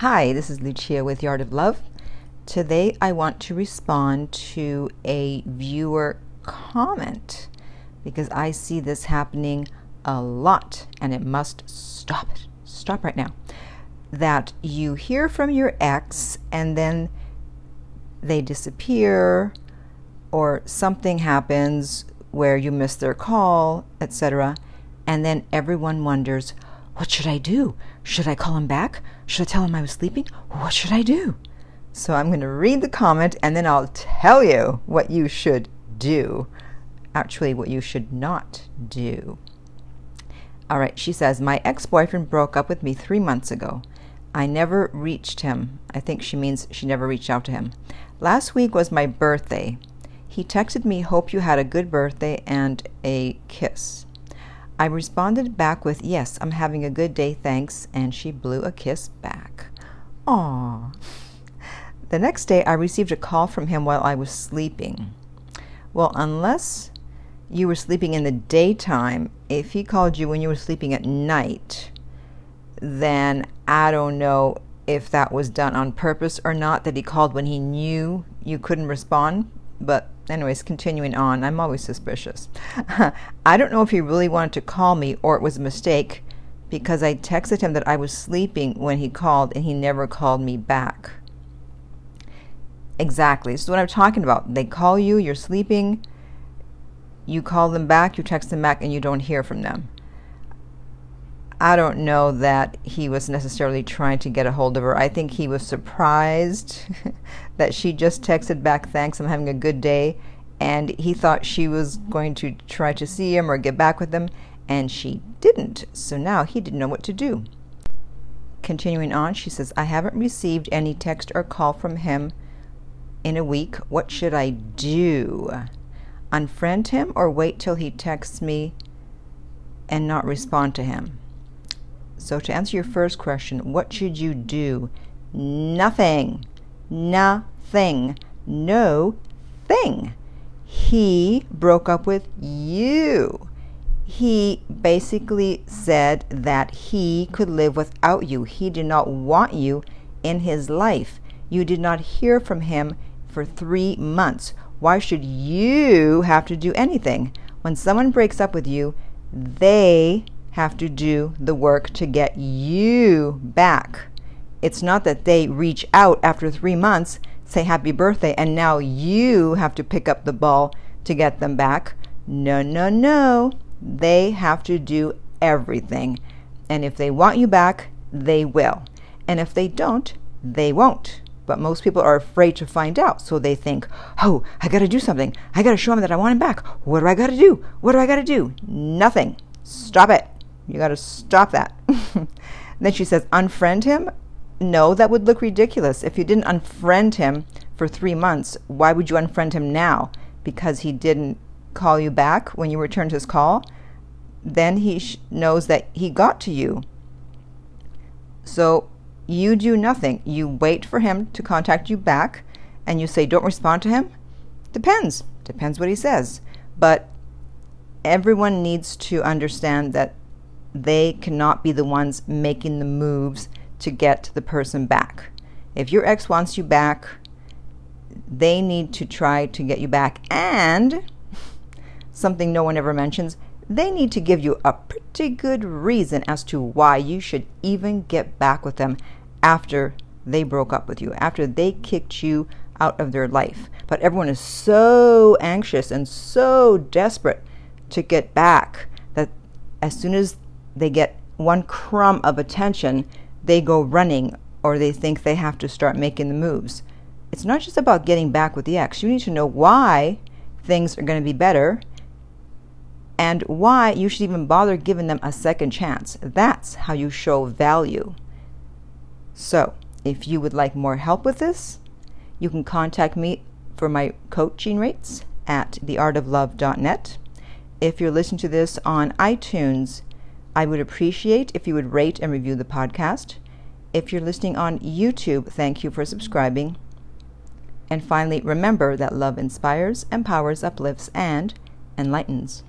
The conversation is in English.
Hi, this is Lucia with Art of Love. Today I want to respond to a viewer comment because I see this happening a lot and it must stop. Stop right now. That you hear from your ex and then they disappear or something happens where you miss their call, etc. And then everyone wonders, what should I do? Should I call him back? Should I tell him I was sleeping? What should I do? So I'm going to read the comment and then I'll tell you what you should do. Actually, what you should not do. All right, she says, My ex boyfriend broke up with me three months ago. I never reached him. I think she means she never reached out to him. Last week was my birthday. He texted me, Hope you had a good birthday and a kiss. I responded back with, Yes, I'm having a good day, thanks, and she blew a kiss back. Aww. The next day, I received a call from him while I was sleeping. Well, unless you were sleeping in the daytime, if he called you when you were sleeping at night, then I don't know if that was done on purpose or not, that he called when he knew you couldn't respond. But, anyways, continuing on, I'm always suspicious. I don't know if he really wanted to call me or it was a mistake because I texted him that I was sleeping when he called and he never called me back. Exactly. This is what I'm talking about. They call you, you're sleeping, you call them back, you text them back, and you don't hear from them. I don't know that he was necessarily trying to get a hold of her. I think he was surprised that she just texted back, Thanks, I'm having a good day. And he thought she was going to try to see him or get back with him, and she didn't. So now he didn't know what to do. Continuing on, she says, I haven't received any text or call from him in a week. What should I do? Unfriend him or wait till he texts me and not respond to him? So, to answer your first question, what should you do? Nothing. Nothing. No thing. He broke up with you. He basically said that he could live without you. He did not want you in his life. You did not hear from him for three months. Why should you have to do anything? When someone breaks up with you, they have to do the work to get you back. It's not that they reach out after three months, say happy birthday, and now you have to pick up the ball to get them back. No, no, no. They have to do everything. And if they want you back, they will. And if they don't, they won't. But most people are afraid to find out. So they think, oh, I got to do something. I got to show them that I want him back. What do I got to do? What do I got to do? Nothing. Stop it. You got to stop that. then she says, unfriend him? No, that would look ridiculous. If you didn't unfriend him for three months, why would you unfriend him now? Because he didn't call you back when you returned his call? Then he sh- knows that he got to you. So you do nothing. You wait for him to contact you back and you say, don't respond to him? Depends. Depends what he says. But everyone needs to understand that they cannot be the ones making the moves to get the person back. If your ex wants you back, they need to try to get you back. And something no one ever mentions, they need to give you a pretty good reason as to why you should even get back with them after they broke up with you, after they kicked you out of their life. But everyone is so anxious and so desperate to get back that as soon as they get one crumb of attention, they go running or they think they have to start making the moves. It's not just about getting back with the ex. You need to know why things are going to be better and why you should even bother giving them a second chance. That's how you show value. So, if you would like more help with this, you can contact me for my coaching rates at theartoflove.net. If you're listening to this on iTunes, I would appreciate if you would rate and review the podcast. If you're listening on YouTube, thank you for subscribing. And finally, remember that love inspires, empowers, uplifts, and enlightens.